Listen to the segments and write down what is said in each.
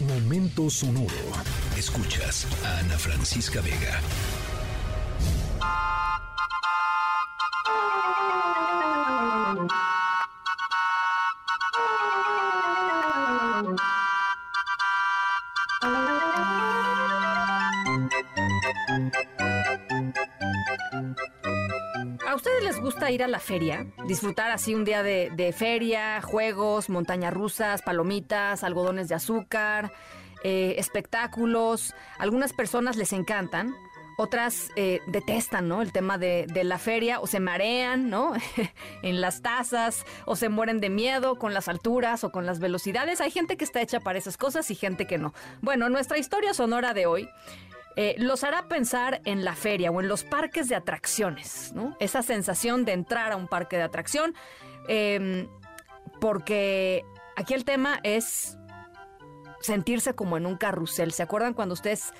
Momento sonoro. Escuchas a Ana Francisca Vega. Ustedes les gusta ir a la feria? Disfrutar así un día de, feria, juegos, montañas rusas, palomitas, algodones de azúcar, eh, espectáculos. Algunas personas les encantan, otras eh, detestan, ¿no? El tema de, de la feria o se marean, ¿no? en las tazas o se mueren de miedo con las alturas o con las velocidades. Hay gente que está hecha para esas cosas y gente que no. Bueno, nuestra historia sonora de hoy eh, los hará pensar en la feria o en los parques de atracciones, ¿no? Esa sensación de entrar a un parque de atracción, em, porque aquí el tema es sentirse como en un carrusel. ¿Se acuerdan cuando ustedes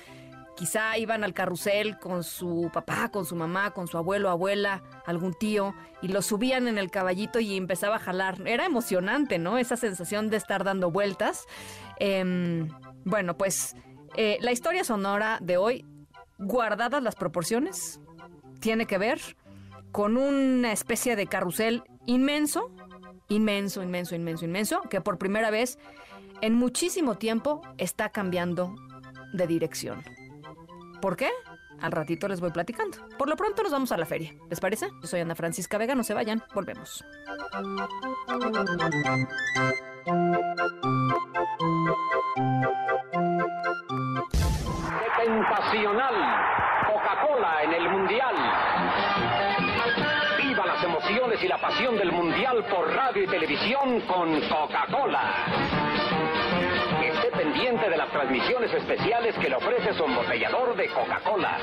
quizá iban al carrusel con su papá, con su mamá, con su abuelo, abuela, algún tío, y lo subían en el caballito y empezaba a jalar? Era emocionante, ¿no? Esa sensación de estar dando vueltas. Em, bueno, pues eh, la historia sonora de hoy, guardadas las proporciones, tiene que ver con una especie de carrusel inmenso, inmenso, inmenso, inmenso, inmenso, que por primera vez en muchísimo tiempo está cambiando de dirección. ¿Por qué? Al ratito les voy platicando. Por lo pronto nos vamos a la feria. ¿Les parece? Yo soy Ana Francisca Vega, no se vayan, volvemos. Del Mundial por radio y televisión con Coca-Cola. Esté pendiente de las transmisiones especiales que le ofrece su embotellador de Coca-Cola.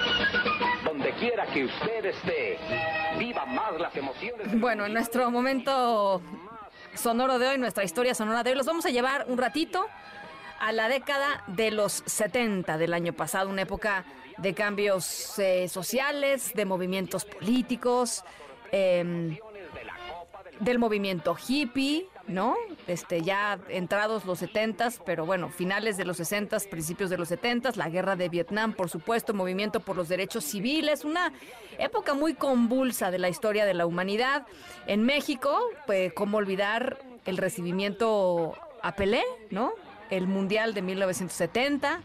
Donde quiera que usted esté, viva más las emociones. Bueno, en nuestro momento sonoro de hoy, nuestra historia sonora de hoy, los vamos a llevar un ratito a la década de los 70 del año pasado, una época de cambios eh, sociales, de movimientos políticos, em, del movimiento hippie, ¿no? Este, ya entrados los 70s, pero bueno, finales de los 60s, principios de los 70s, la guerra de Vietnam, por supuesto, movimiento por los derechos civiles, una época muy convulsa de la historia de la humanidad. En México, pues, ¿cómo olvidar el recibimiento a Pelé, ¿no? El Mundial de 1970,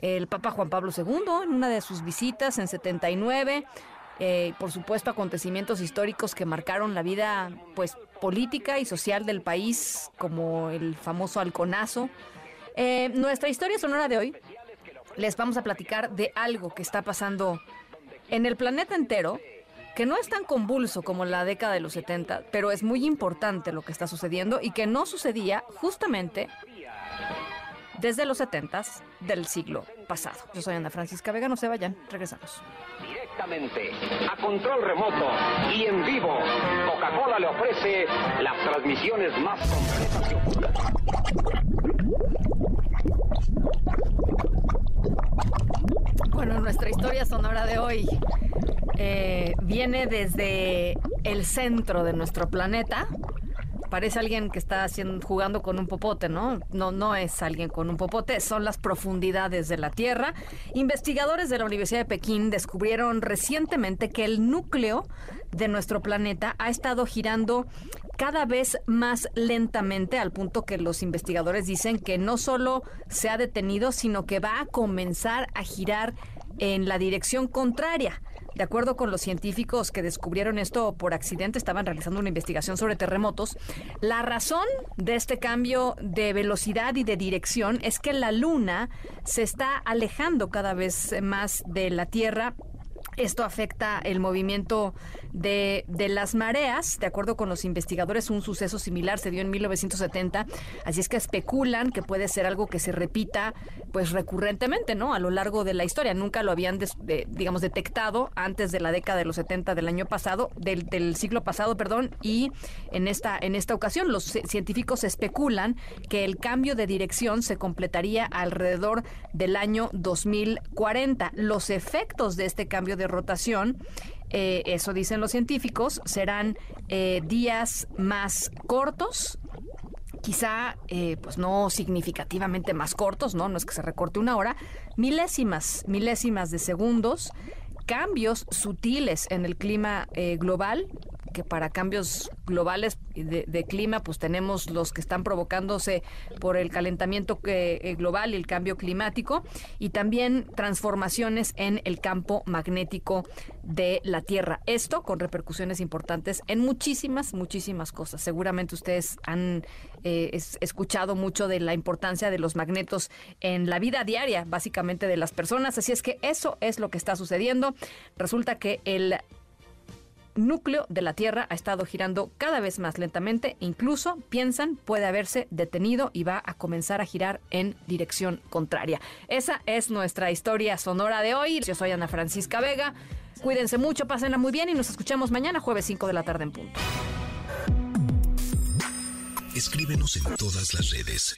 el Papa Juan Pablo II en una de sus visitas en 79, eh, por supuesto acontecimientos históricos que marcaron la vida pues política y social del país como el famoso halconazo. Eh, nuestra historia sonora de hoy les vamos a platicar de algo que está pasando en el planeta entero que no es tan convulso como la década de los 70, pero es muy importante lo que está sucediendo y que no sucedía justamente desde los 70 del siglo pasado. Yo soy Ana Francisca Vega, no se vayan, regresamos. A control remoto y en vivo, Coca-Cola le ofrece las transmisiones más completas. Bueno, nuestra historia sonora de hoy eh, viene desde el centro de nuestro planeta. Parece alguien que está haciendo, jugando con un popote, ¿no? No, no es alguien con un popote, son las profundidades de la Tierra. Investigadores de la Universidad de Pekín descubrieron recientemente que el núcleo de nuestro planeta ha estado girando cada vez más lentamente, al punto que los investigadores dicen que no solo se ha detenido, sino que va a comenzar a girar en la dirección contraria. De acuerdo con los científicos que descubrieron esto por accidente, estaban realizando una investigación sobre terremotos. La razón de este cambio de velocidad y de dirección es que la Luna se está alejando cada vez más de la Tierra esto afecta el movimiento de, de, las mareas. De acuerdo con los investigadores, un suceso similar se dio en 1970. Así es que especulan que puede ser algo que se repita pues recurrentemente, ¿no? A lo largo de la historia. Nunca lo habían, digamos, detectado antes de la década de los 70 del año pasado, del, del, siglo pasado, perdón. Y en esta, en esta ocasión los científicos especulan que el cambio de dirección se completaría alrededor del año 2040. Los efectos de este cambio de rotación, eh, eso dicen los científicos, serán eh, días más cortos, quizá eh, pues no significativamente más cortos, ¿no? No es que se recorte una hora, milésimas, milésimas de segundos, cambios sutiles en el clima global que para cambios globales de, clima, pues tenemos los que están provocándose por el calentamiento eh, global y el cambio climático, y también transformaciones en el campo magnético de la Tierra. Esto con repercusiones importantes en muchísimas, muchísimas cosas. Seguramente ustedes han eh, escuchado mucho de la importancia de los magnetos en la vida diaria, básicamente de las personas. Así es que eso es lo que está sucediendo. Resulta que el núcleo de la Tierra ha estado girando cada vez más lentamente, incluso piensan puede haberse detenido y va a comenzar a girar en dirección contraria. Esa es nuestra historia sonora de hoy. Yo soy Ana Francisca Vega. Cuídense mucho, pásenla muy bien y nos escuchamos mañana jueves 5 de la tarde en punto. Escríbenos en todas las redes.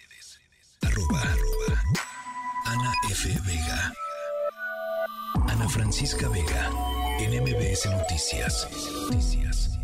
Arroba, Ana F. Vega. Ana Francisca Vega en MBS Noticias. Noticias.